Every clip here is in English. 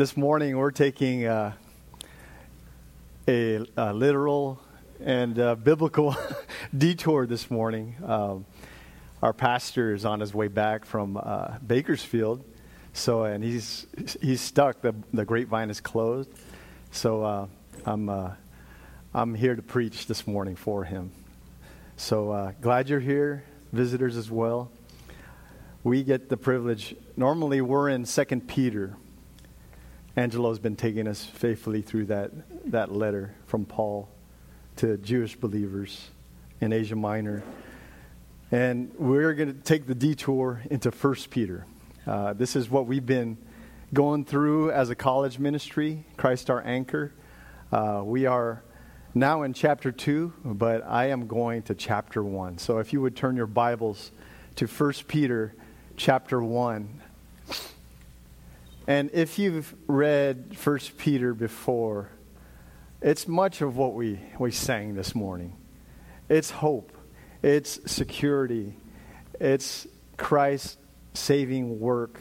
this morning we're taking uh, a, a, literal and uh, biblical detour this morning. Um, our pastor is on his way back from uh, Bakersfield, so and he's he's stuck. the The grapevine is closed, so uh, I'm uh, I'm here to preach this morning for him. So uh, glad you're here, visitors as well. We get the privilege. Normally, we're in Second Peter. Angelo's been taking us faithfully through that, that letter from Paul to Jewish believers in Asia Minor. And we're going to take the detour into 1 Peter. Uh, this is what we've been going through as a college ministry, Christ our anchor. Uh, we are now in chapter 2, but I am going to chapter 1. So if you would turn your Bibles to 1 Peter chapter 1. And if you've read First Peter before, it's much of what we, we sang this morning. It's hope, it's security, it's Christ's saving work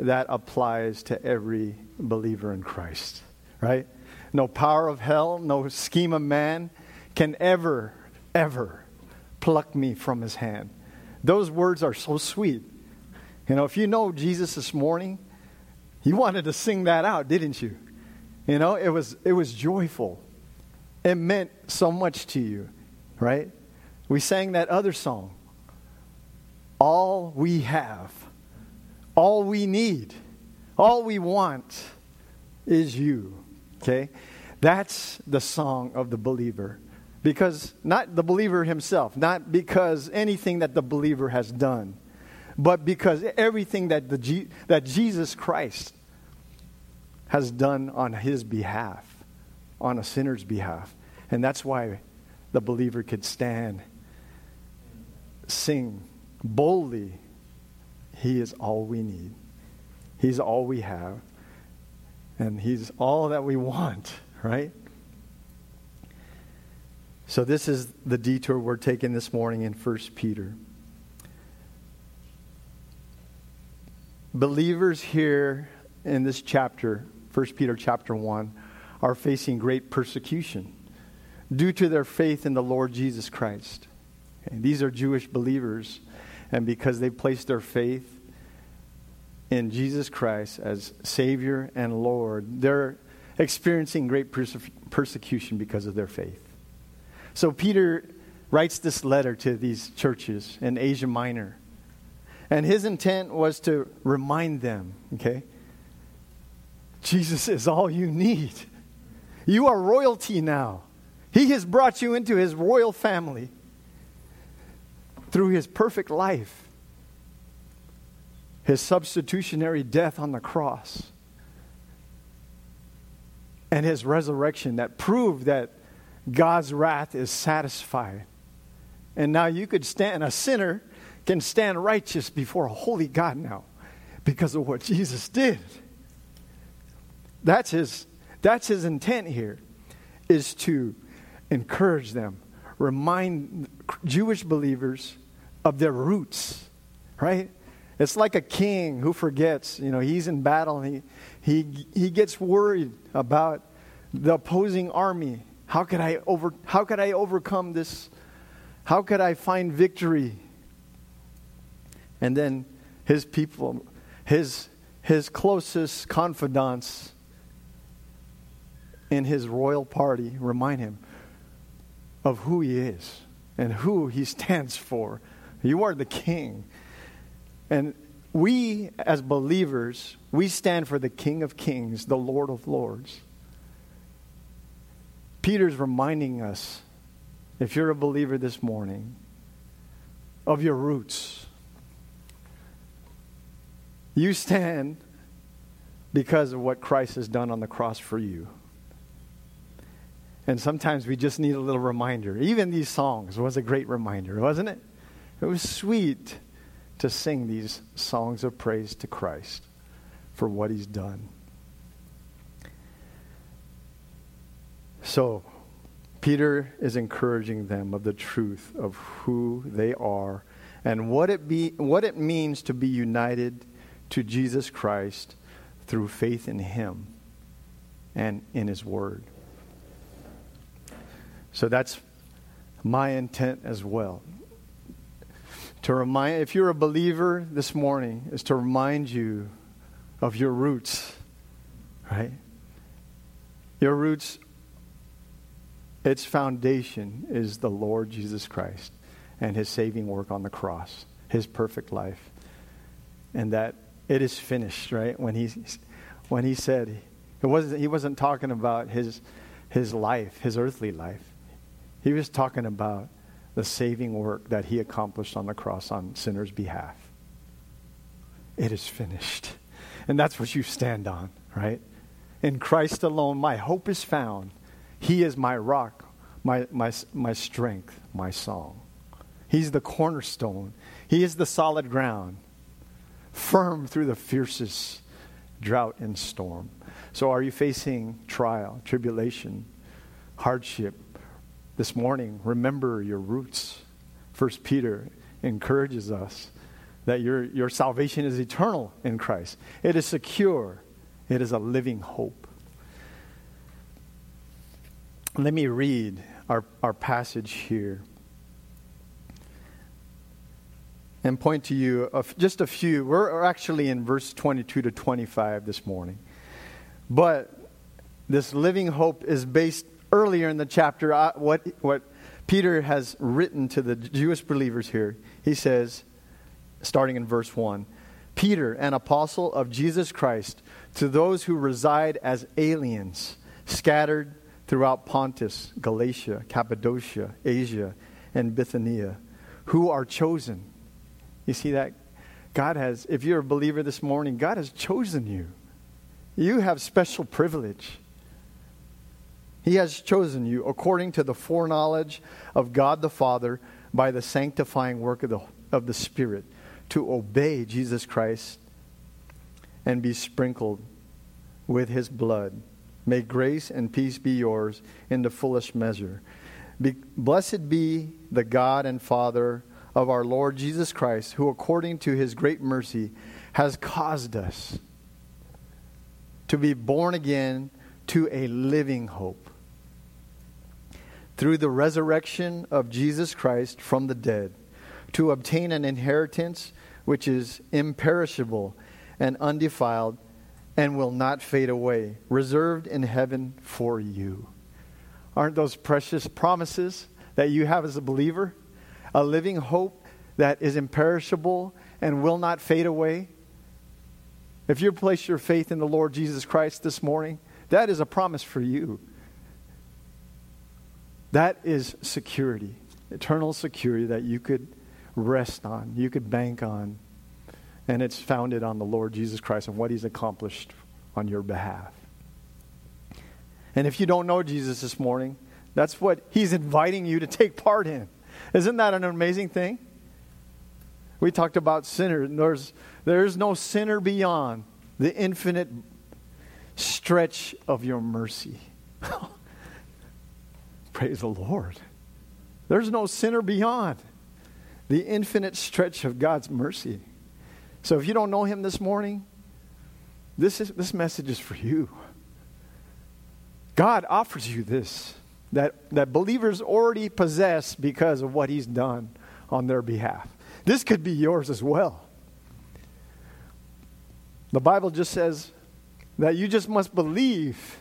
that applies to every believer in Christ, right? No power of hell, no scheme of man can ever, ever pluck me from his hand. Those words are so sweet. You know, if you know Jesus this morning, you wanted to sing that out, didn't you? You know, it was it was joyful. It meant so much to you, right? We sang that other song. All we have, all we need, all we want is you. Okay? That's the song of the believer. Because not the believer himself, not because anything that the believer has done, but because everything that, the, that Jesus Christ has done on his behalf, on a sinner's behalf. And that's why the believer could stand, sing boldly, He is all we need. He's all we have. And He's all that we want, right? So, this is the detour we're taking this morning in 1 Peter. Believers here in this chapter, 1 Peter chapter 1, are facing great persecution due to their faith in the Lord Jesus Christ. These are Jewish believers, and because they placed their faith in Jesus Christ as Savior and Lord, they're experiencing great perse- persecution because of their faith. So Peter writes this letter to these churches in Asia Minor and his intent was to remind them, okay? Jesus is all you need. You are royalty now. He has brought you into his royal family through his perfect life, his substitutionary death on the cross, and his resurrection that proved that God's wrath is satisfied. And now you could stand, a sinner can stand righteous before a holy God now because of what Jesus did. That's his, that's his intent here, is to encourage them, remind Jewish believers of their roots, right? It's like a king who forgets, you know, he's in battle and he, he, he gets worried about the opposing army. How could I over how could I overcome this? How could I find victory? And then his people, his, his closest confidants in his royal party remind him of who he is and who he stands for. You are the king. And we, as believers, we stand for the King of Kings, the Lord of Lords. Peter's reminding us, if you're a believer this morning, of your roots you stand because of what Christ has done on the cross for you. And sometimes we just need a little reminder. Even these songs was a great reminder, wasn't it? It was sweet to sing these songs of praise to Christ for what he's done. So, Peter is encouraging them of the truth of who they are and what it, be, what it means to be united to Jesus Christ through faith in Him and in His Word. So that's my intent as well. To remind, if you're a believer this morning, is to remind you of your roots, right? Your roots, its foundation is the Lord Jesus Christ and his saving work on the cross, his perfect life. And that it is finished, right? When he, when he said, it wasn't, he wasn't talking about his, his life, his earthly life. He was talking about the saving work that he accomplished on the cross on sinners' behalf. It is finished. And that's what you stand on, right? In Christ alone, my hope is found. He is my rock, my, my, my strength, my song. He's the cornerstone. He is the solid ground, firm through the fiercest drought and storm. So, are you facing trial, tribulation, hardship? This morning, remember your roots. First Peter encourages us that your, your salvation is eternal in Christ. It is secure. It is a living hope. Let me read our, our passage here and point to you of just a few. We're actually in verse 22 to 25 this morning. But this living hope is based earlier in the chapter. What, what Peter has written to the Jewish believers here, he says, starting in verse 1 Peter, an apostle of Jesus Christ, to those who reside as aliens, scattered throughout Pontus, Galatia, Cappadocia, Asia, and Bithynia, who are chosen. You see that? God has, if you're a believer this morning, God has chosen you. You have special privilege. He has chosen you according to the foreknowledge of God the Father by the sanctifying work of the, of the Spirit to obey Jesus Christ and be sprinkled with his blood. May grace and peace be yours in the fullest measure. Be, blessed be the God and Father of our Lord Jesus Christ, who according to his great mercy has caused us to be born again to a living hope through the resurrection of Jesus Christ from the dead, to obtain an inheritance which is imperishable and undefiled and will not fade away, reserved in heaven for you. Aren't those precious promises that you have as a believer? A living hope that is imperishable and will not fade away? If you place your faith in the Lord Jesus Christ this morning, that is a promise for you. That is security, eternal security that you could rest on, you could bank on. And it's founded on the Lord Jesus Christ and what he's accomplished on your behalf. And if you don't know Jesus this morning, that's what he's inviting you to take part in. Isn't that an amazing thing? We talked about sinner. There's, there's no sinner beyond the infinite stretch of your mercy. Praise the Lord. There's no sinner beyond the infinite stretch of God's mercy. So if you don't know him this morning, this, is, this message is for you. God offers you this that, that believers already possess because of what he's done on their behalf. This could be yours as well. The Bible just says that you just must believe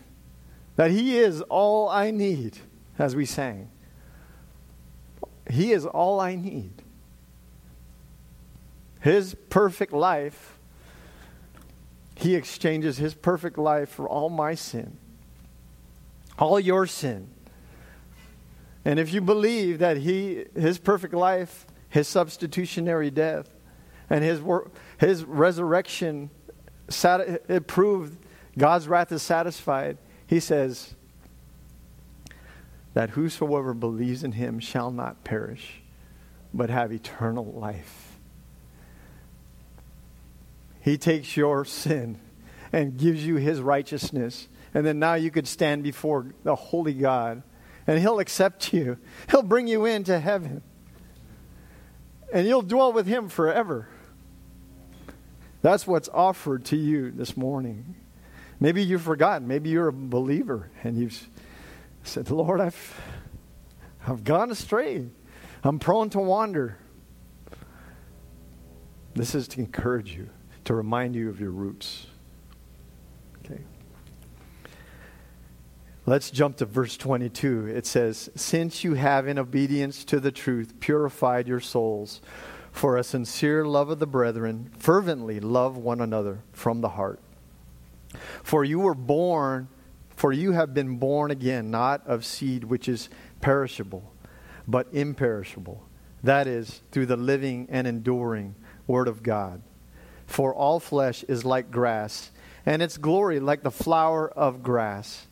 that he is all I need, as we sang. He is all I need. His perfect life, he exchanges his perfect life for all my sin, all your sin. And if you believe that he, his perfect life, his substitutionary death, and his, his resurrection, it proved God's wrath is satisfied, he says that whosoever believes in him shall not perish, but have eternal life. He takes your sin and gives you his righteousness. And then now you could stand before the holy God and he'll accept you. He'll bring you into heaven. And you'll dwell with him forever. That's what's offered to you this morning. Maybe you've forgotten. Maybe you're a believer and you've said, Lord, I've, I've gone astray. I'm prone to wander. This is to encourage you, to remind you of your roots. Let's jump to verse 22. It says, Since you have, in obedience to the truth, purified your souls for a sincere love of the brethren, fervently love one another from the heart. For you were born, for you have been born again, not of seed which is perishable, but imperishable. That is, through the living and enduring Word of God. For all flesh is like grass, and its glory like the flower of grass.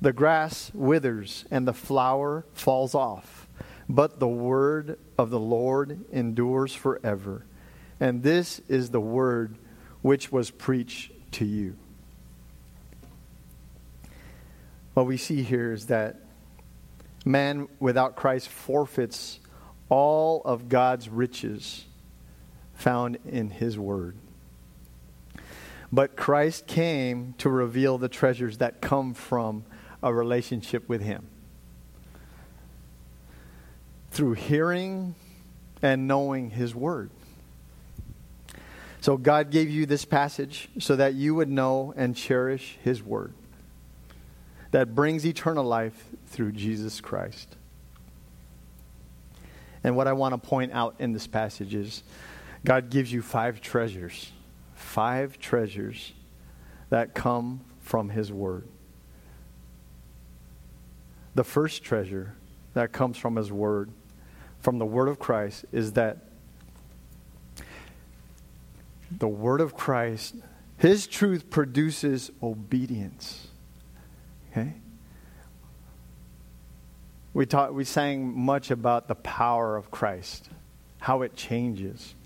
The grass withers, and the flower falls off, but the word of the Lord endures forever. And this is the word which was preached to you. What we see here is that man without Christ forfeits all of God's riches found in his word. But Christ came to reveal the treasures that come from a relationship with him. Through hearing and knowing his word. So God gave you this passage so that you would know and cherish his word that brings eternal life through Jesus Christ. And what I want to point out in this passage is God gives you five treasures, five treasures that come from His Word. The first treasure that comes from His Word, from the Word of Christ, is that the Word of Christ, His truth produces obedience. Okay? We, taught, we sang much about the power of Christ, how it changes.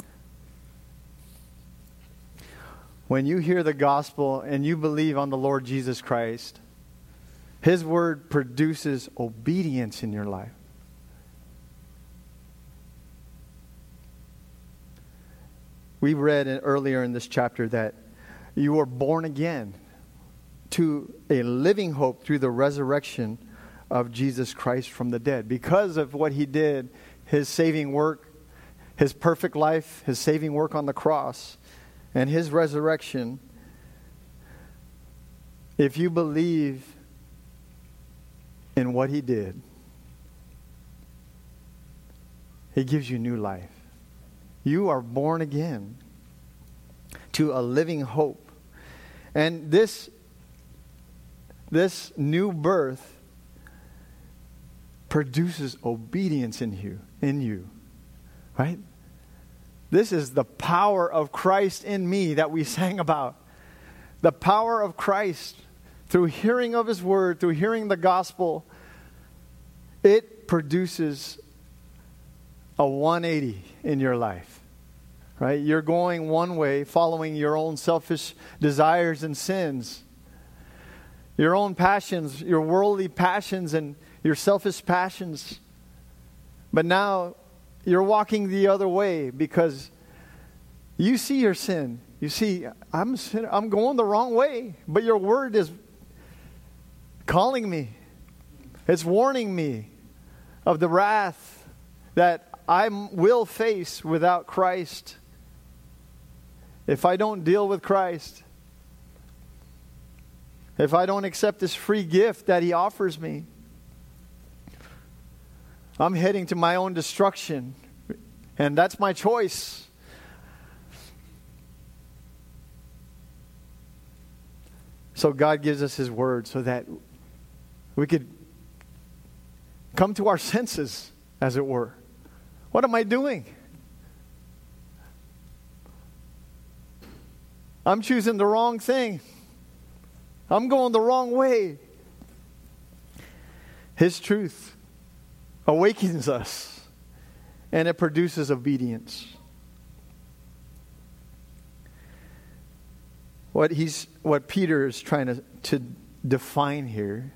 When you hear the gospel and you believe on the Lord Jesus Christ, His word produces obedience in your life. We read in, earlier in this chapter that you were born again to a living hope through the resurrection of Jesus Christ from the dead. Because of what he did, his saving work, his perfect life, his saving work on the cross, and his resurrection, if you believe in what he did, he gives you new life. You are born again to a living hope. And this this new birth produces obedience in you, in you. Right? This is the power of Christ in me that we sang about. The power of Christ through hearing of his word, through hearing the gospel, it produces a 180 in your life. Right? You're going one way, following your own selfish desires and sins your own passions, your worldly passions, and your selfish passions. But now you're walking the other way because you see your sin. You see, I'm, I'm going the wrong way, but your word is calling me. It's warning me of the wrath that I will face without Christ. If I don't deal with Christ, if I don't accept this free gift that He offers me, I'm heading to my own destruction. And that's my choice. So God gives us His word so that we could come to our senses, as it were. What am I doing? I'm choosing the wrong thing. I'm going the wrong way. His truth awakens us and it produces obedience. What he's what Peter is trying to, to define here,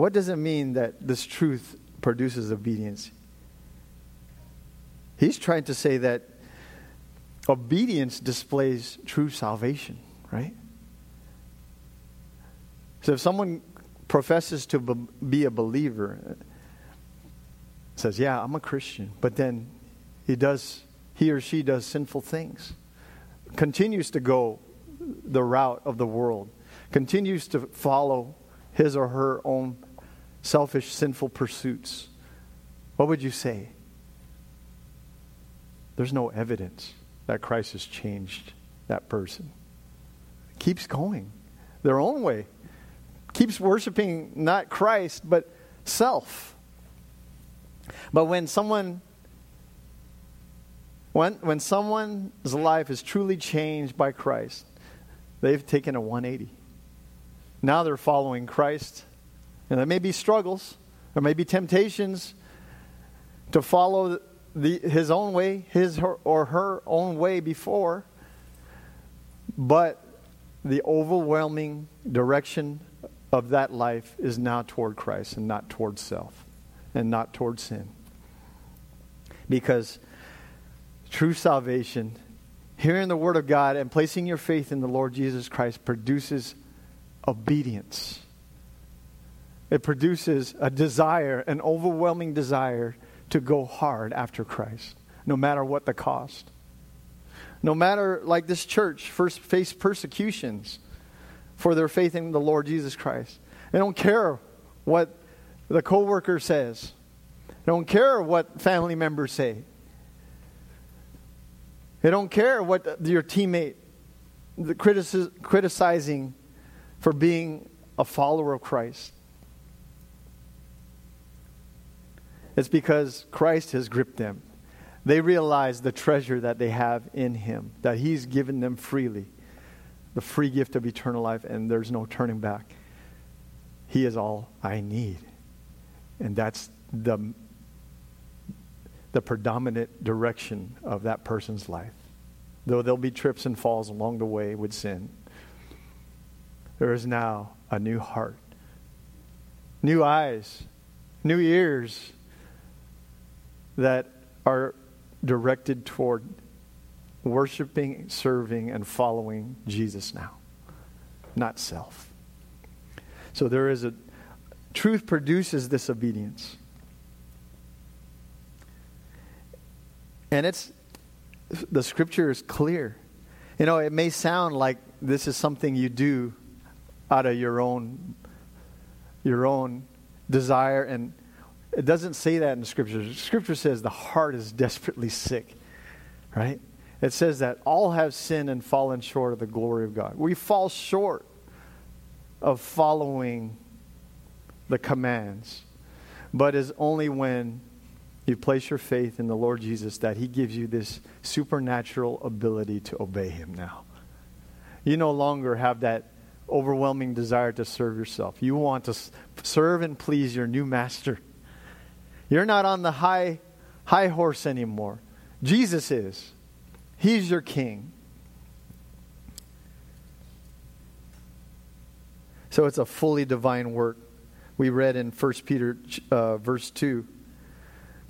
what does it mean that this truth produces obedience? He's trying to say that obedience displays true salvation, right? So if someone professes to be a believer, says, "Yeah, I'm a Christian," but then he does he or she does sinful things, continues to go the route of the world, continues to follow his or her own selfish, sinful pursuits, what would you say? There's no evidence that Christ has changed that person. Keeps going their own way, keeps worshiping not Christ, but self. But when someone when, when someone's life is truly changed by Christ, they've taken a 180. Now they're following Christ. And there may be struggles, there may be temptations to follow the, his own way, his her, or her own way before. But the overwhelming direction of that life is now toward Christ and not toward self and not toward sin. Because True salvation, hearing the Word of God and placing your faith in the Lord Jesus Christ produces obedience. It produces a desire, an overwhelming desire to go hard after Christ, no matter what the cost. No matter, like this church, first face persecutions for their faith in the Lord Jesus Christ. They don't care what the coworker says. They don't care what family members say. They don't care what your teammate the criticizing for being a follower of Christ. It's because Christ has gripped them. They realize the treasure that they have in Him, that He's given them freely, the free gift of eternal life, and there's no turning back. He is all I need. And that's the the predominant direction of that person's life. Though there'll be trips and falls along the way with sin, there is now a new heart, new eyes, new ears that are directed toward worshiping, serving, and following Jesus now, not self. So there is a truth produces this obedience. And it's the scripture is clear. You know, it may sound like this is something you do out of your own your own desire and it doesn't say that in the scripture. Scripture says the heart is desperately sick. Right? It says that all have sinned and fallen short of the glory of God. We fall short of following the commands. But is only when you place your faith in the Lord Jesus, that He gives you this supernatural ability to obey Him now. You no longer have that overwhelming desire to serve yourself. You want to serve and please your new master. You're not on the high, high horse anymore. Jesus is. He's your king. So it's a fully divine work. We read in 1 Peter uh, verse 2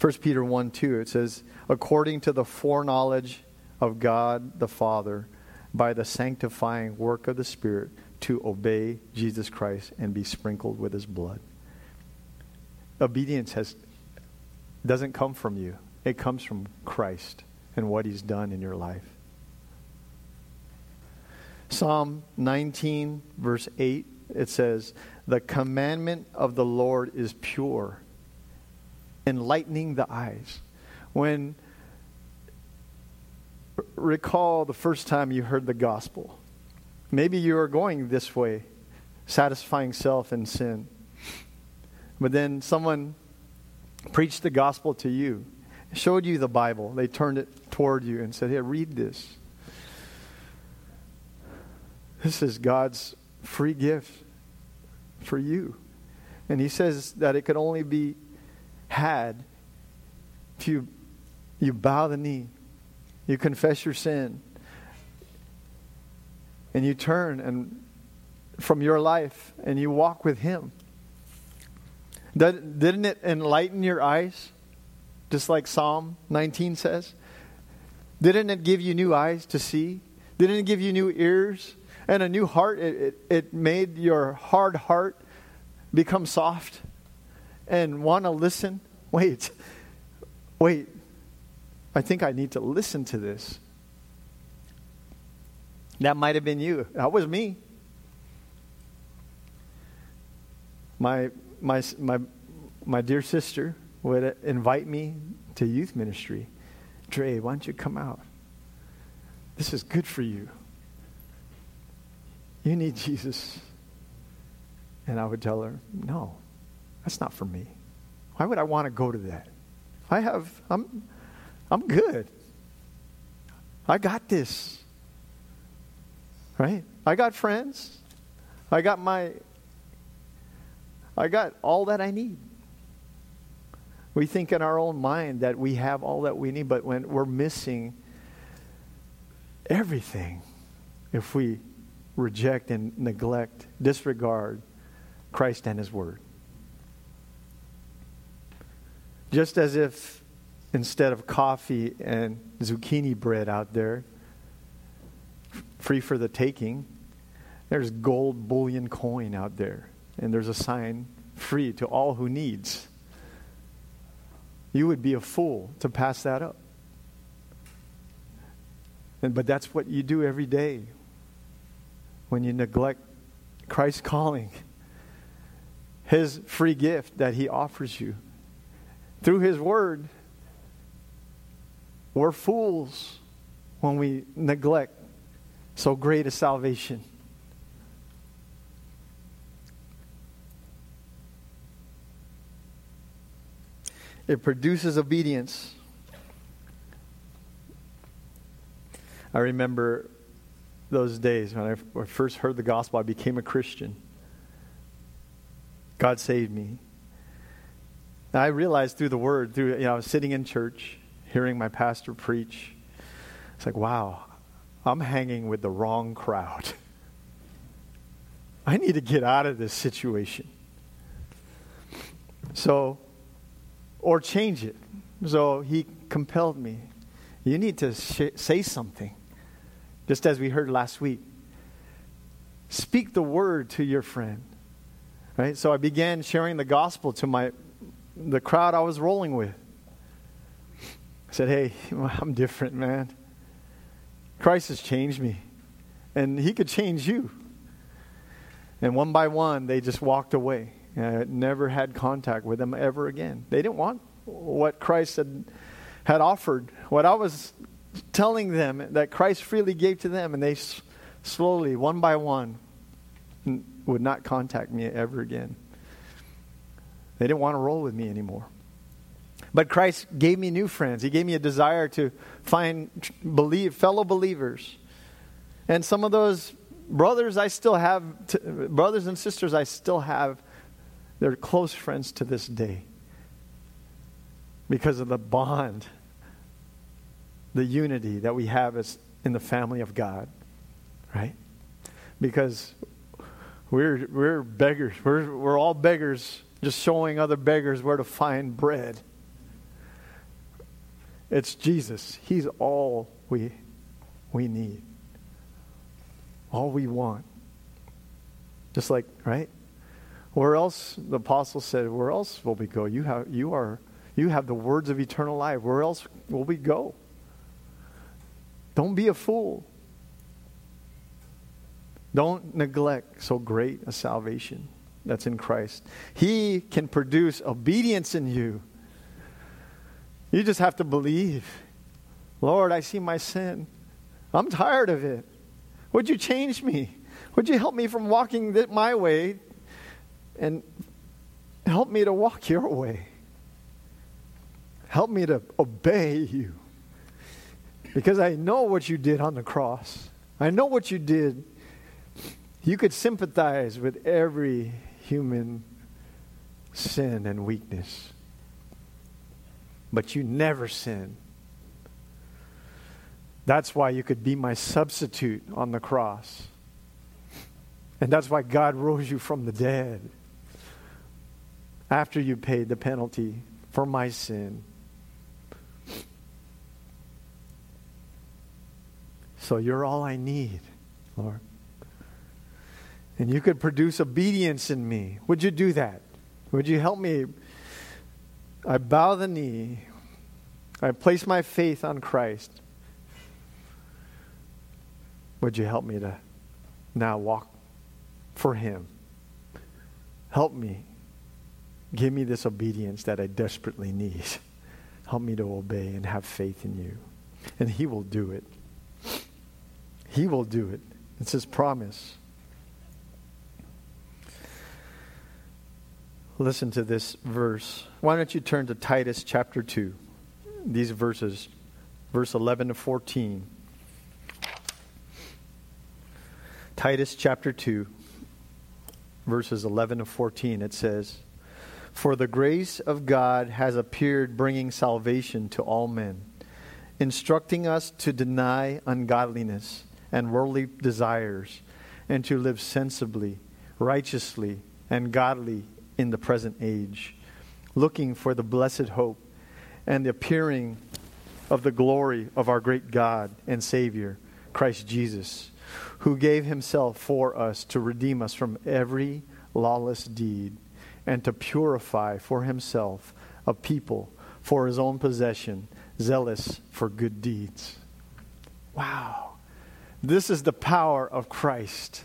1 Peter 1 2, it says, according to the foreknowledge of God the Father, by the sanctifying work of the Spirit, to obey Jesus Christ and be sprinkled with his blood. Obedience has, doesn't come from you, it comes from Christ and what he's done in your life. Psalm 19, verse 8, it says, The commandment of the Lord is pure enlightening the eyes. When recall the first time you heard the gospel. Maybe you are going this way, satisfying self and sin. But then someone preached the gospel to you, showed you the Bible. They turned it toward you and said, Hey, read this. This is God's free gift for you. And He says that it could only be had if you, you bow the knee, you confess your sin, and you turn and from your life and you walk with Him. Didn't it enlighten your eyes? Just like Psalm 19 says? Didn't it give you new eyes to see? Didn't it give you new ears and a new heart? It, it, it made your hard heart become soft and want to listen. Wait, wait, I think I need to listen to this. That might have been you. That was me. My, my, my, my dear sister would invite me to youth ministry. Dre, why don't you come out? This is good for you. You need Jesus. And I would tell her, no, that's not for me. Why would I want to go to that? I have, I'm, I'm good. I got this. Right? I got friends. I got my, I got all that I need. We think in our own mind that we have all that we need, but when we're missing everything if we reject and neglect, disregard Christ and His Word. Just as if instead of coffee and zucchini bread out there, free for the taking, there's gold bullion coin out there, and there's a sign free to all who needs. You would be a fool to pass that up. And, but that's what you do every day when you neglect Christ's calling, His free gift that He offers you. Through His Word, we're fools when we neglect so great a salvation. It produces obedience. I remember those days when I first heard the gospel, I became a Christian. God saved me. And I realized through the word, through you know, I was sitting in church, hearing my pastor preach. It's like, wow, I'm hanging with the wrong crowd. I need to get out of this situation. So, or change it. So he compelled me. You need to sh- say something just as we heard last week. Speak the word to your friend. Right? So I began sharing the gospel to my the crowd I was rolling with. I said, "Hey, I'm different, man. Christ has changed me, and He could change you." And one by one, they just walked away. I never had contact with them ever again. They didn't want what Christ had had offered. What I was telling them that Christ freely gave to them, and they s- slowly, one by one, n- would not contact me ever again. They didn't want to roll with me anymore. But Christ gave me new friends. He gave me a desire to find believe, fellow believers. And some of those brothers I still have, t- brothers and sisters I still have, they're close friends to this day because of the bond the unity that we have as in the family of God, right? Because we're, we're beggars. We're, we're all beggars, just showing other beggars where to find bread. It's Jesus. He's all we, we need, all we want. Just like, right? Where else, the apostle said, where else will we go? You have, you are, you have the words of eternal life. Where else will we go? Don't be a fool. Don't neglect so great a salvation that's in Christ. He can produce obedience in you. You just have to believe. Lord, I see my sin. I'm tired of it. Would you change me? Would you help me from walking my way and help me to walk your way? Help me to obey you. Because I know what you did on the cross. I know what you did. You could sympathize with every human sin and weakness. But you never sin. That's why you could be my substitute on the cross. And that's why God rose you from the dead after you paid the penalty for my sin. So you're all I need, Lord. And you could produce obedience in me. Would you do that? Would you help me? I bow the knee. I place my faith on Christ. Would you help me to now walk for Him? Help me. Give me this obedience that I desperately need. Help me to obey and have faith in you. And He will do it. He will do it. It's His promise. Listen to this verse. Why don't you turn to Titus chapter 2? These verses, verse 11 to 14. Titus chapter 2, verses 11 to 14, it says, For the grace of God has appeared, bringing salvation to all men, instructing us to deny ungodliness and worldly desires, and to live sensibly, righteously, and godly in the present age, looking for the blessed hope and the appearing of the glory of our great God and Savior, Christ Jesus who gave himself for us to redeem us from every lawless deed and to purify for himself a people for his own possession, zealous for good deeds. Wow. This is the power of Christ.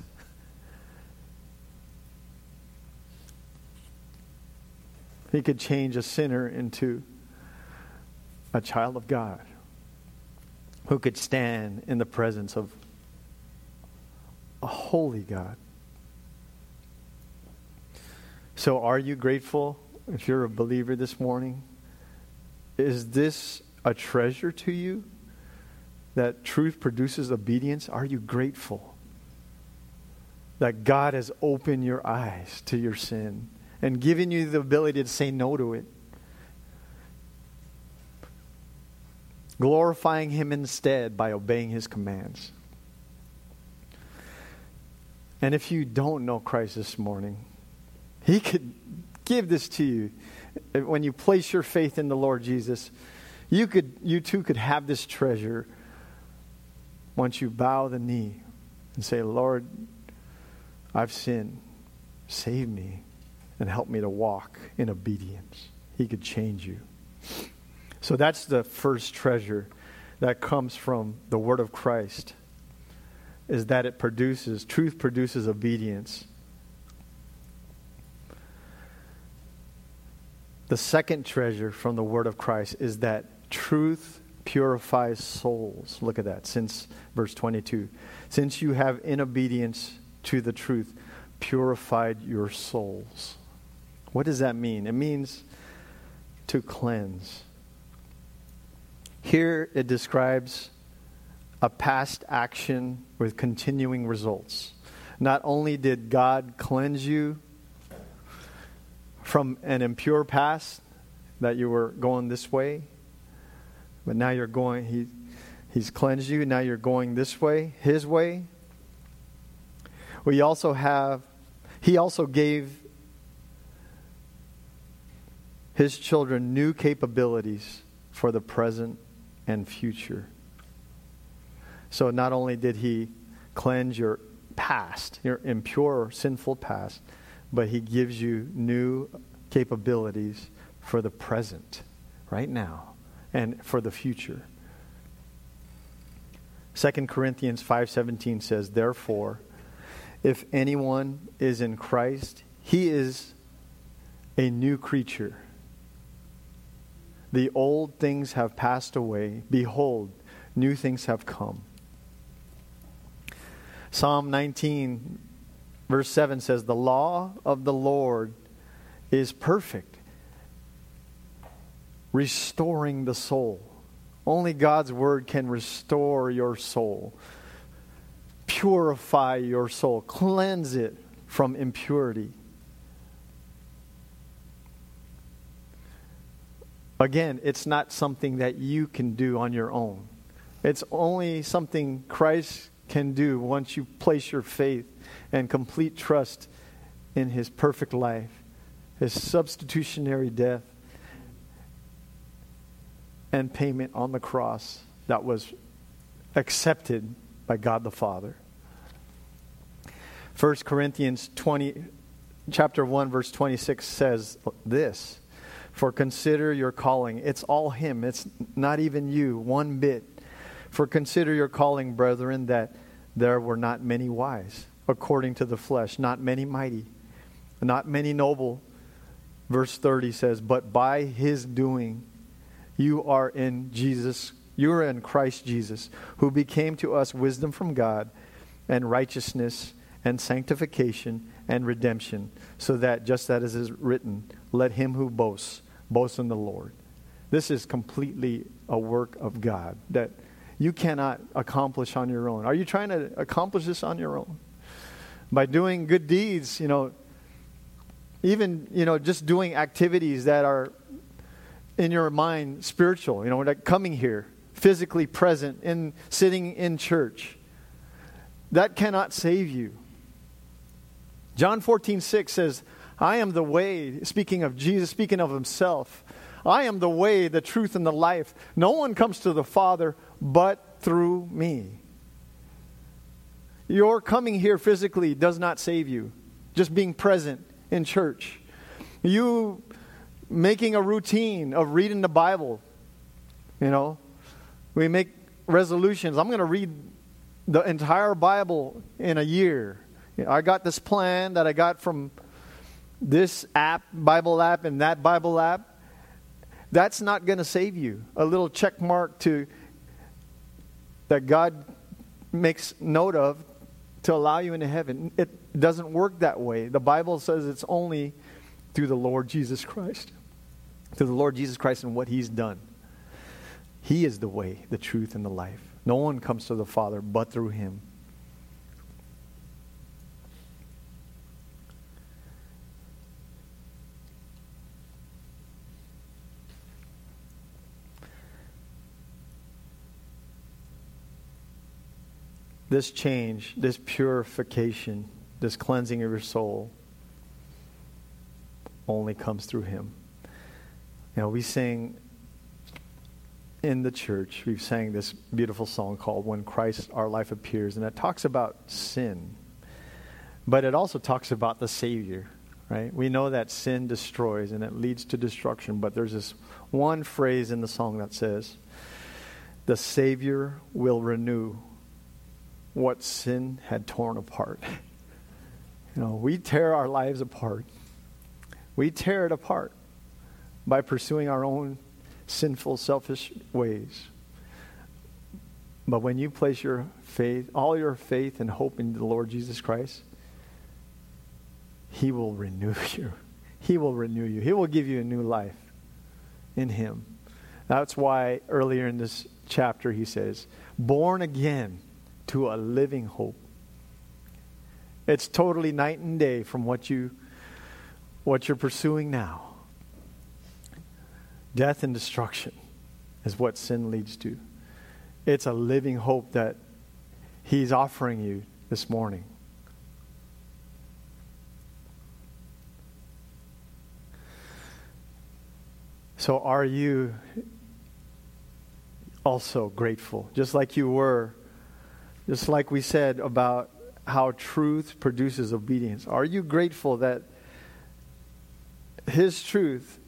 He could change a sinner into a child of God who could stand in the presence of a holy God. So, are you grateful if you're a believer this morning? Is this a treasure to you that truth produces obedience? Are you grateful that God has opened your eyes to your sin and given you the ability to say no to it? Glorifying Him instead by obeying His commands. And if you don't know Christ this morning, He could give this to you. When you place your faith in the Lord Jesus, you could you too could have this treasure once you bow the knee and say, Lord, I've sinned. Save me and help me to walk in obedience. He could change you. So that's the first treasure that comes from the Word of Christ is that it produces, truth produces obedience. The second treasure from the Word of Christ is that truth purifies souls. Look at that, since verse 22. Since you have, in obedience to the truth, purified your souls. What does that mean? It means to cleanse. Here it describes a past action with continuing results. Not only did God cleanse you from an impure past that you were going this way, but now you're going, he, He's cleansed you, now you're going this way, His way. We also have, He also gave His children new capabilities for the present and future. So not only did he cleanse your past, your impure, sinful past, but he gives you new capabilities for the present, right now, and for the future. 2 Corinthians 5:17 says, "Therefore, if anyone is in Christ, he is a new creature. The old things have passed away; behold, new things have come." Psalm 19, verse 7 says, The law of the Lord is perfect, restoring the soul. Only God's word can restore your soul, purify your soul, cleanse it from impurity. Again, it's not something that you can do on your own. It's only something Christ can do once you place your faith and complete trust in his perfect life, his substitutionary death, and payment on the cross that was accepted by God the Father. 1 Corinthians 20, chapter 1, verse 26 says this For consider your calling. It's all Him, it's not even you, one bit. For consider your calling, brethren, that there were not many wise, according to the flesh, not many mighty, not many noble. Verse 30 says, But by His doing, you are in Jesus, you are in Christ Jesus, who became to us wisdom from God and righteousness and sanctification and redemption, so that, just as is written, let him who boasts boast in the Lord. This is completely a work of God that you cannot accomplish on your own. Are you trying to accomplish this on your own? By doing good deeds, you know, even, you know, just doing activities that are in your mind spiritual, you know, like coming here, physically present, in sitting in church. That cannot save you. John 14, 6 says, I am the way, speaking of Jesus, speaking of himself. I am the way, the truth, and the life. No one comes to the Father but through me. Your coming here physically does not save you. Just being present in church. You making a routine of reading the Bible. You know, we make resolutions. I'm going to read the entire Bible in a year. I got this plan that I got from this app, Bible app, and that Bible app. That's not going to save you. A little check mark to that God makes note of to allow you into heaven. It doesn't work that way. The Bible says it's only through the Lord Jesus Christ. Through the Lord Jesus Christ and what He's done. He is the way, the truth, and the life. No one comes to the Father but through Him. This change, this purification, this cleansing of your soul only comes through Him. You know, we sing in the church, we've sang this beautiful song called When Christ Our Life Appears, and it talks about sin, but it also talks about the Savior, right? We know that sin destroys and it leads to destruction, but there's this one phrase in the song that says, The Savior will renew what sin had torn apart. You know, we tear our lives apart. We tear it apart by pursuing our own sinful, selfish ways. But when you place your faith, all your faith and hope in the Lord Jesus Christ, He will renew you. He will renew you. He will give you a new life in Him. That's why earlier in this chapter he says, born again to a living hope. It's totally night and day from what you what you're pursuing now. Death and destruction is what sin leads to. It's a living hope that he's offering you this morning. So, are you also grateful, just like you were just like we said about how truth produces obedience. Are you grateful that His truth,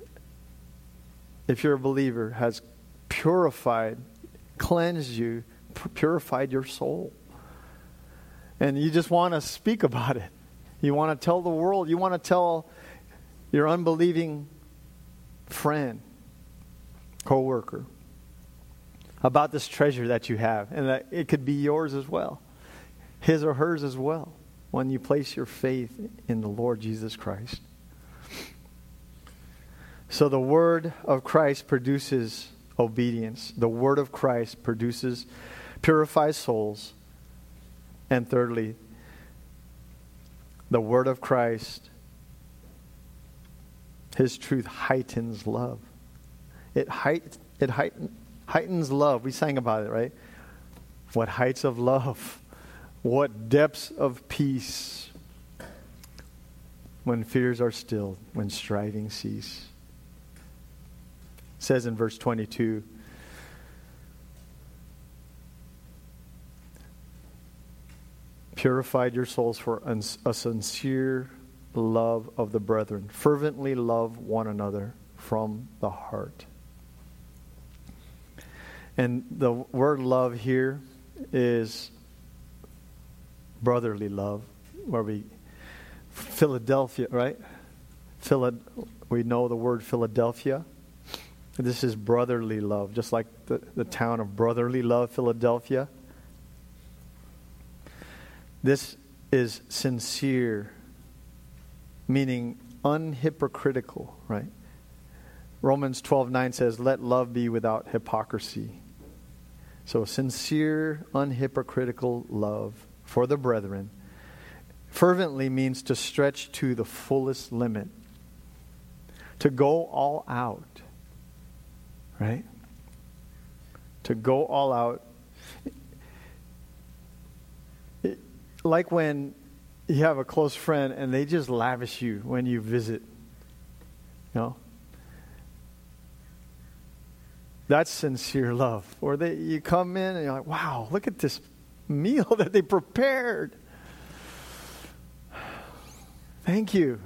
if you're a believer, has purified, cleansed you, purified your soul? And you just want to speak about it. You want to tell the world, you want to tell your unbelieving friend, coworker, about this treasure that you have, and that it could be yours as well, his or hers as well, when you place your faith in the Lord Jesus Christ. So the word of Christ produces obedience. The word of Christ produces, purifies souls. And thirdly, the word of Christ, his truth heightens love. It, height, it heighten, heightens love. We sang about it, right? What heights of love, what depths of peace when fears are stilled, when striving cease. It says in verse 22 purified your souls for a sincere love of the brethren. Fervently love one another from the heart. And the word love here is brotherly love, where we, Philadelphia, right? Philad, we know the word Philadelphia. This is brotherly love, just like the, the town of brotherly love, Philadelphia. This is sincere, meaning unhypocritical, right? Romans 12 9 says, Let love be without hypocrisy. So, sincere, unhypocritical love for the brethren. Fervently means to stretch to the fullest limit, to go all out, right? To go all out. Like when you have a close friend and they just lavish you when you visit, you know? That's sincere love. Or they, you come in and you're like, wow, look at this meal that they prepared. Thank you.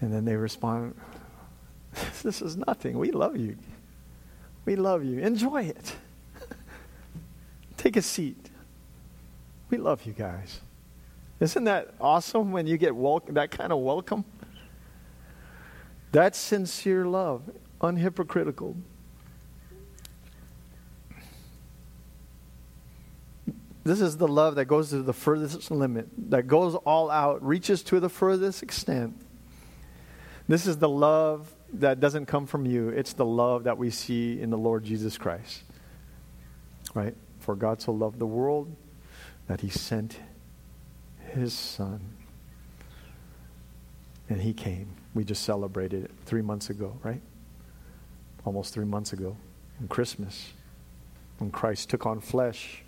And then they respond, This is nothing. We love you. We love you. Enjoy it. Take a seat. We love you guys. Isn't that awesome when you get wel- that kind of welcome? That's sincere love unhypocritical. This is the love that goes to the furthest limit, that goes all out, reaches to the furthest extent. This is the love that doesn't come from you. It's the love that we see in the Lord Jesus Christ. Right? For God so loved the world that he sent his son. And he came. We just celebrated it three months ago, right? Almost three months ago, on Christmas, when Christ took on flesh.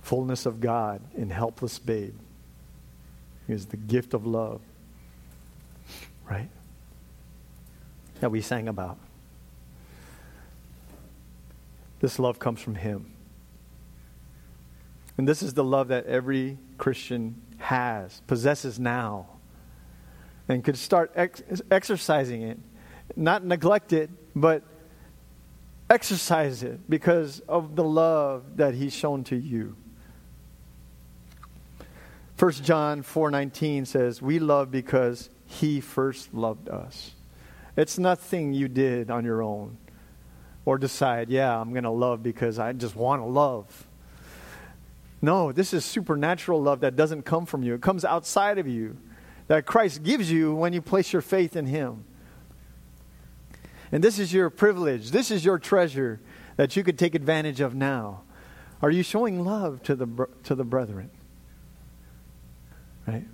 Fullness of God in helpless babe. Is the gift of love, right? That we sang about. This love comes from Him. And this is the love that every Christian has, possesses now and could start ex- exercising it. Not neglect it, but exercise it because of the love that he's shown to you. 1 John 4:19 says, "We love because he first loved us." It's nothing you did on your own or decide, "Yeah, I'm going to love because I just want to love." No, this is supernatural love that doesn't come from you. It comes outside of you that Christ gives you when you place your faith in Him. And this is your privilege, this is your treasure that you could take advantage of now. Are you showing love to the, to the brethren? Right?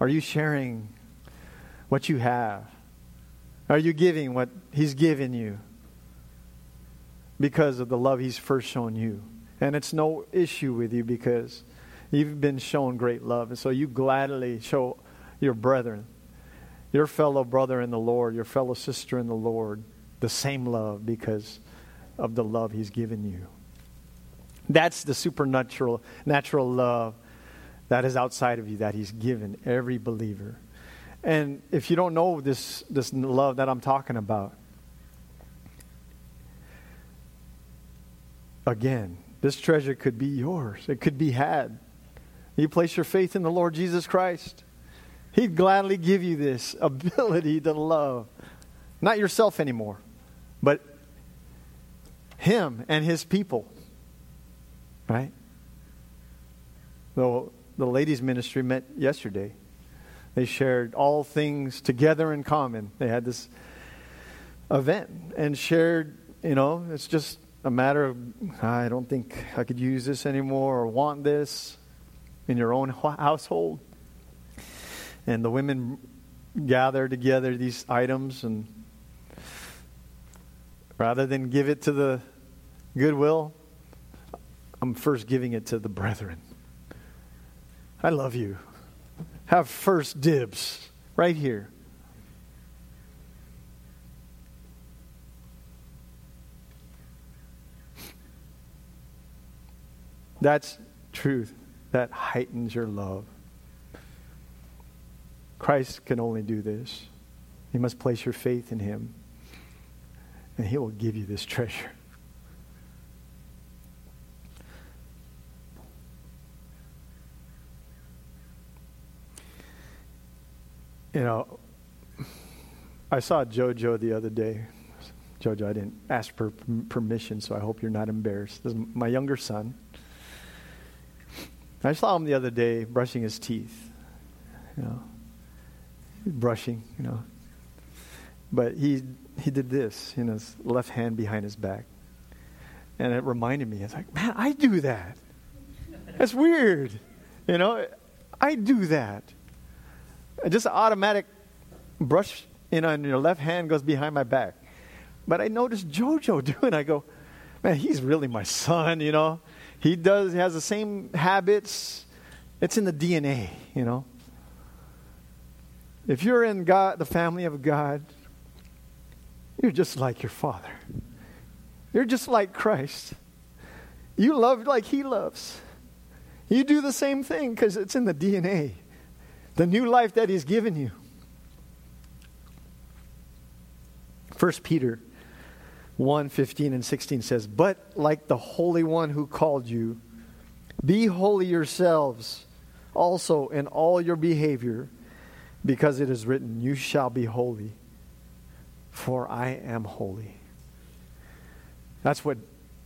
Are you sharing what you have? Are you giving what He's given you? Because of the love He's first shown you. And it's no issue with you because You've been shown great love. And so you gladly show your brethren, your fellow brother in the Lord, your fellow sister in the Lord, the same love because of the love He's given you. That's the supernatural natural love that is outside of you that He's given every believer. And if you don't know this, this love that I'm talking about, again, this treasure could be yours. It could be had. You place your faith in the Lord Jesus Christ. He'd gladly give you this ability to love. Not yourself anymore, but Him and His people. Right? The, the ladies' ministry met yesterday. They shared all things together in common. They had this event and shared, you know, it's just a matter of, I don't think I could use this anymore or want this in your own household. And the women gather together these items, and rather than give it to the goodwill, I'm first giving it to the brethren. I love you. Have first dibs right here. That's truth. That heightens your love. Christ can only do this. You must place your faith in him, and he will give you this treasure. You know, I saw JoJo the other day. JoJo, I didn't ask for permission, so I hope you're not embarrassed. This is my younger son. I saw him the other day brushing his teeth. You know, brushing, you know. But he he did this, you know, his left hand behind his back. And it reminded me, it's like, man, I do that. That's weird. You know, I do that. Just automatic brush, know, and your left hand goes behind my back. But I noticed Jojo doing. I go, man, he's really my son. You know, he does. Has the same habits. It's in the DNA. You know. If you're in God, the family of God, you're just like your father. You're just like Christ. You love like he loves. You do the same thing because it's in the DNA the new life that He's given you. 1 Peter 1 15 and 16 says, But like the Holy One who called you, be holy yourselves also in all your behavior, because it is written, You shall be holy, for I am holy. That's what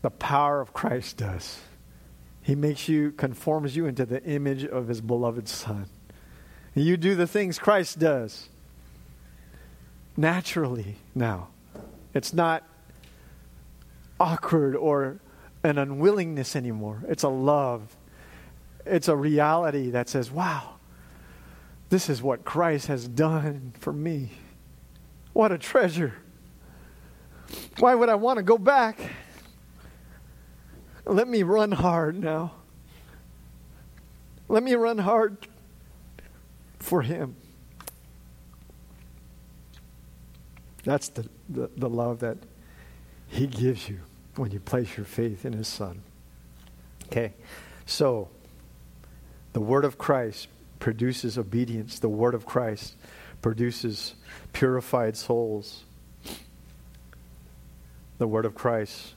the power of Christ does. He makes you, conforms you into the image of his beloved Son. You do the things Christ does naturally now. It's not awkward or an unwillingness anymore. It's a love. It's a reality that says, wow, this is what Christ has done for me. What a treasure. Why would I want to go back? Let me run hard now. Let me run hard for Him. That's the, the, the love that He gives you when you place your faith in His Son. Okay, so the Word of Christ produces obedience, the Word of Christ produces purified souls. The Word of Christ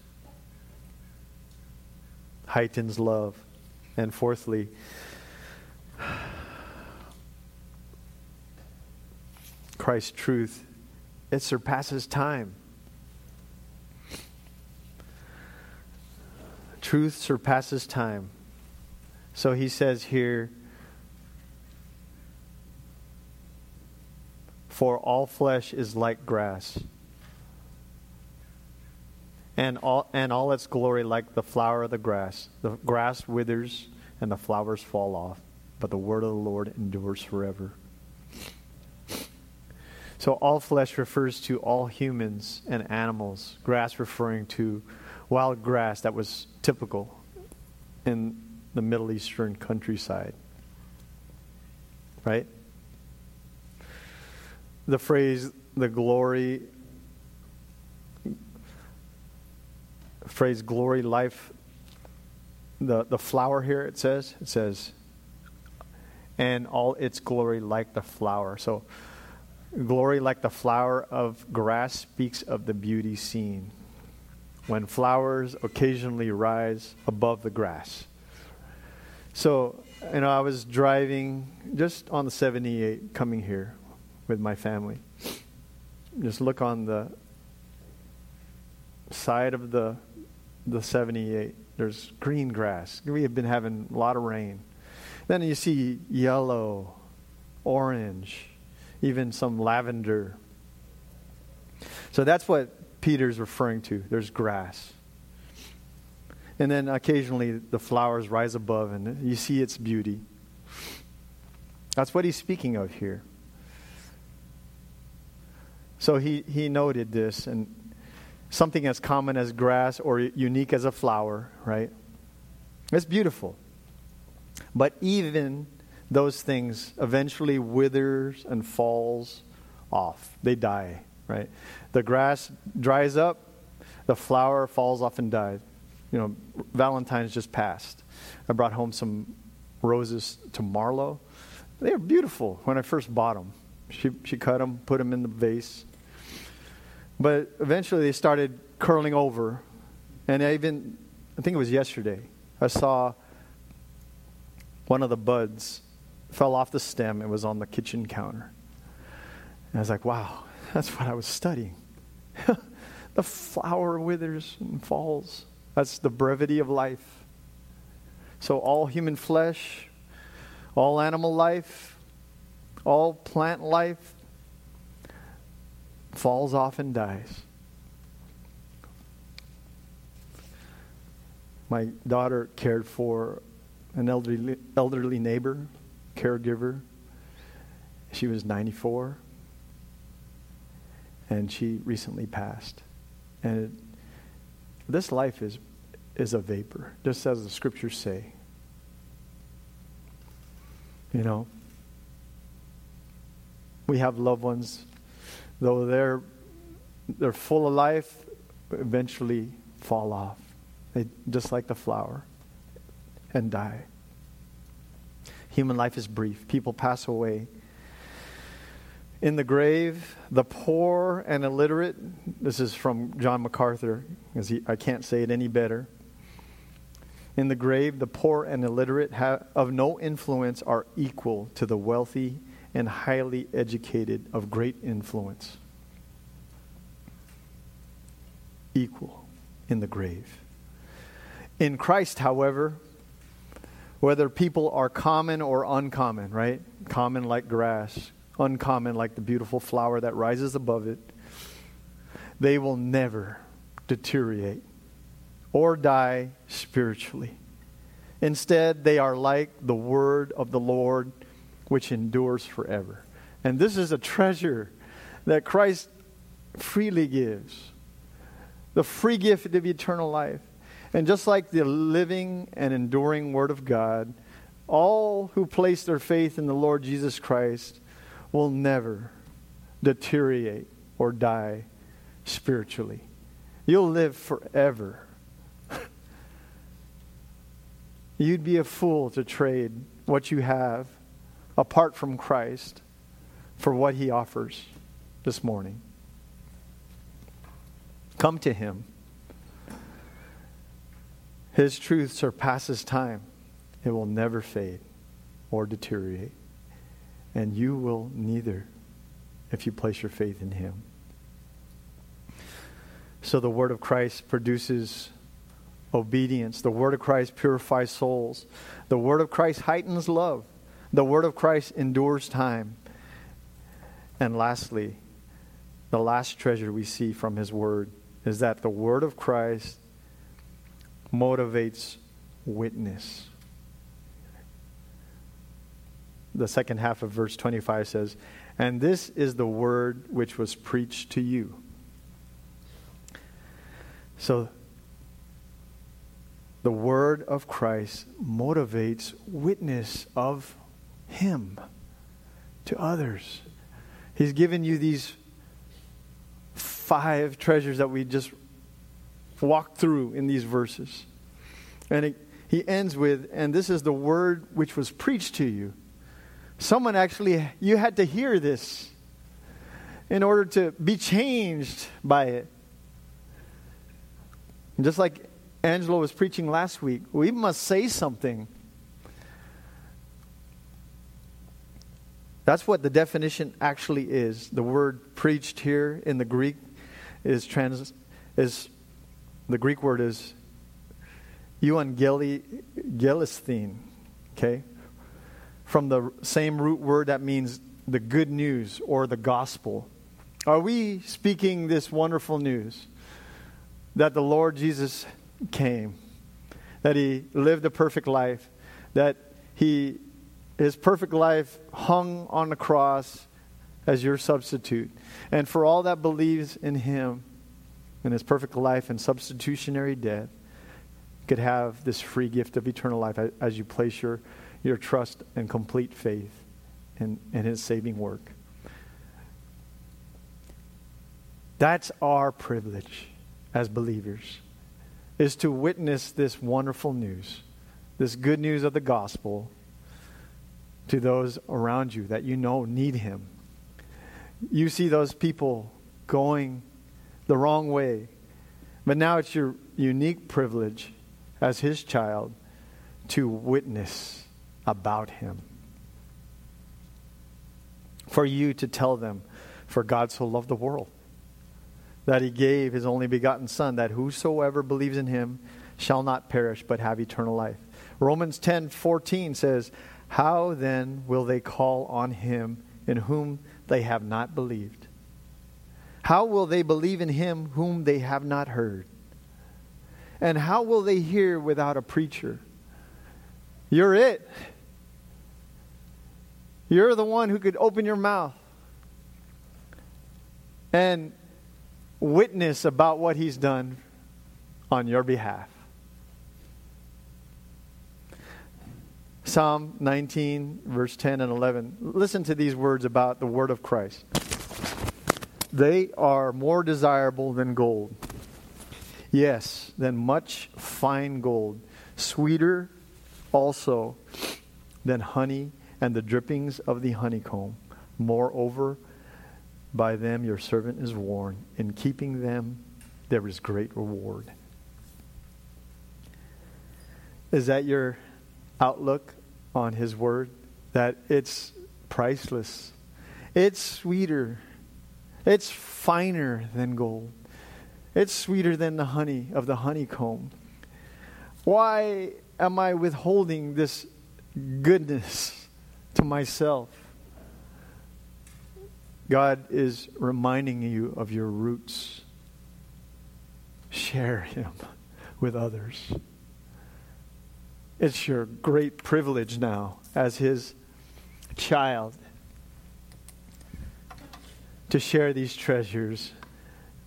heightens love. And fourthly, Christ's truth, it surpasses time. Truth surpasses time. So he says here, For all flesh is like grass, and all, and all its glory like the flower of the grass. The grass withers and the flowers fall off, but the word of the Lord endures forever. So all flesh refers to all humans and animals, grass referring to wild grass that was typical in the Middle Eastern countryside. Right? The phrase, the glory, phrase glory, life, the, the flower here, it says, it says, and all its glory like the flower. So, Glory like the flower of grass speaks of the beauty seen when flowers occasionally rise above the grass. So, you know, I was driving just on the 78 coming here with my family. Just look on the side of the the 78. There's green grass. We have been having a lot of rain. Then you see yellow, orange, even some lavender. So that's what Peter's referring to. There's grass. And then occasionally the flowers rise above and you see its beauty. That's what he's speaking of here. So he, he noted this, and something as common as grass or unique as a flower, right? It's beautiful. But even those things eventually withers and falls off. They die, right? The grass dries up, the flower falls off and dies. You know, Valentine's just passed. I brought home some roses to Marlo. They were beautiful when I first bought them. She, she cut them, put them in the vase. But eventually they started curling over. And I even, I think it was yesterday, I saw one of the buds fell off the stem. It was on the kitchen counter. And I was like, wow, that's what I was studying. the flower withers and falls. That's the brevity of life. So, all human flesh, all animal life, all plant life falls off and dies. My daughter cared for an elderly, elderly neighbor, caregiver. She was 94, and she recently passed. And it, this life is, is a vapor, just as the scriptures say. You know, we have loved ones, though they're, they're full of life, eventually fall off. They, just like the flower and die. Human life is brief. People pass away. In the grave, the poor and illiterate, this is from John MacArthur, because I can't say it any better. In the grave, the poor and illiterate have, of no influence are equal to the wealthy and highly educated of great influence. Equal in the grave. In Christ, however, whether people are common or uncommon, right? Common like grass, uncommon like the beautiful flower that rises above it, they will never deteriorate or die spiritually. Instead, they are like the word of the Lord, which endures forever. And this is a treasure that Christ freely gives the free gift of eternal life. And just like the living and enduring Word of God, all who place their faith in the Lord Jesus Christ will never deteriorate or die spiritually. You'll live forever. You'd be a fool to trade what you have apart from Christ for what He offers this morning. Come to Him. His truth surpasses time, it will never fade or deteriorate. And you will neither if you place your faith in Him. So the Word of Christ produces obedience. The Word of Christ purifies souls. The Word of Christ heightens love. The Word of Christ endures time. And lastly, the last treasure we see from His Word is that the Word of Christ motivates witness. The second half of verse 25 says, And this is the word which was preached to you. So, the word of Christ motivates witness of Him to others. He's given you these five treasures that we just walked through in these verses. And it, he ends with, and this is the word which was preached to you. Someone actually, you had to hear this in order to be changed by it. Just like Angelo was preaching last week, we must say something. That's what the definition actually is. The word preached here in the Greek is trans is the Greek word is euangelisthein, okay? From the same root word that means the good news or the gospel. Are we speaking this wonderful news that the Lord Jesus came, that he lived a perfect life, that he his perfect life hung on the cross as your substitute. And for all that believes in him, in his perfect life and substitutionary death could have this free gift of eternal life as you place your, your trust and complete faith in, in his saving work. That's our privilege as believers, is to witness this wonderful news this good news of the gospel to those around you that you know need Him. You see those people going the wrong way, but now it's your unique privilege as His child to witness about Him. For you to tell them, for God so loved the world that he gave his only begotten Son, that whosoever believes in him shall not perish but have eternal life. Romans 10 14 says, How then will they call on him in whom they have not believed? How will they believe in him whom they have not heard? And how will they hear without a preacher? You're it. You're the one who could open your mouth and witness about what he's done on your behalf. Psalm 19, verse 10 and 11. Listen to these words about the word of Christ. They are more desirable than gold. Yes, than much fine gold. Sweeter also than honey and the drippings of the honeycomb. Moreover, by them your servant is warned. In keeping them, there is great reward. Is that your outlook on His Word? That it's priceless, it's sweeter, it's finer than gold, it's sweeter than the honey of the honeycomb. Why am I withholding this goodness to myself? God is reminding you of your roots. Share Him with others. It's your great privilege now as His child to share these treasures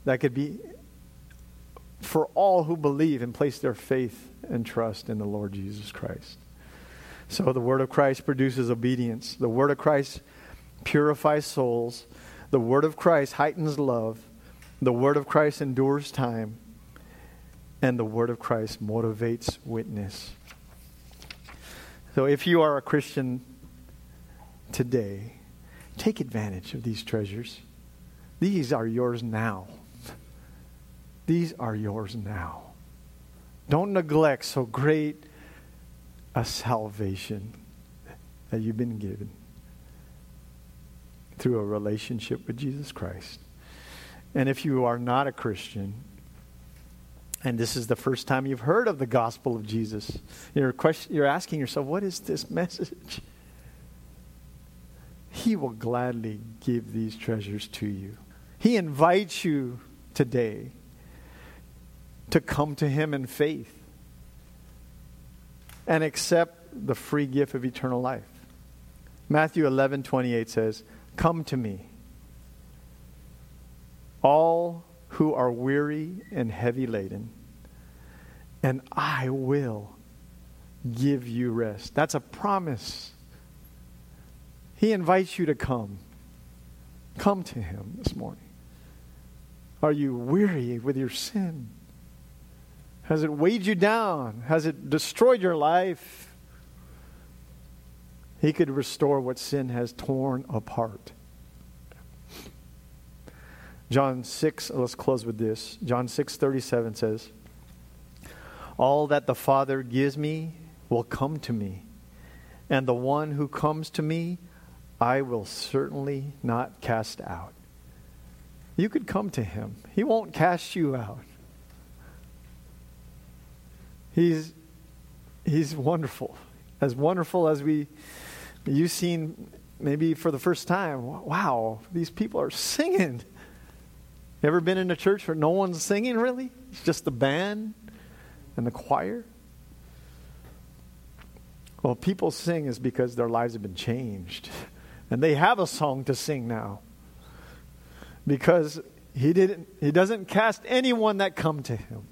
that could be for all who believe and place their faith and trust in the Lord Jesus Christ. So the Word of Christ produces obedience. The Word of Christ purifies souls. The word of Christ heightens love. The word of Christ endures time. And the word of Christ motivates witness. So if you are a Christian today, take advantage of these treasures. These are yours now. These are yours now. Don't neglect so great a salvation that you've been given through a relationship with Jesus Christ. And if you are not a Christian, and this is the first time you've heard of the gospel of Jesus, you're, question, you're asking yourself, what is this message? He will gladly give these treasures to you. He invites you today to come to Him in faith and accept the free gift of eternal life. Matthew 11 28 says, Come to me, all who are weary and heavy laden, and I will give you rest. That's a promise. He invites you to come. Come to Him this morning. Are you weary with your sin? Has it weighed you down? Has it destroyed your life? He could restore what sin has torn apart. John 6, let's close with this. John 6 37 says, All that the Father gives me will come to me, and the one who comes to me I will certainly not cast out. You could come to him, he won't cast you out. He's, he's wonderful. As wonderful as we You've seen maybe for the first time, wow, these people are singing. Ever been in a church where no one's singing really? It's just the band and the choir? Well, people sing is because their lives have been changed. And they have a song to sing now. Because he didn't he doesn't cast anyone that come to him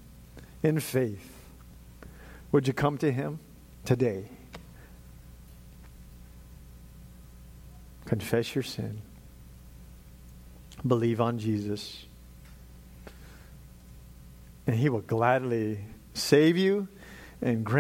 in faith. Would you come to him today? Confess your sin. Believe on Jesus. And He will gladly save you and grant.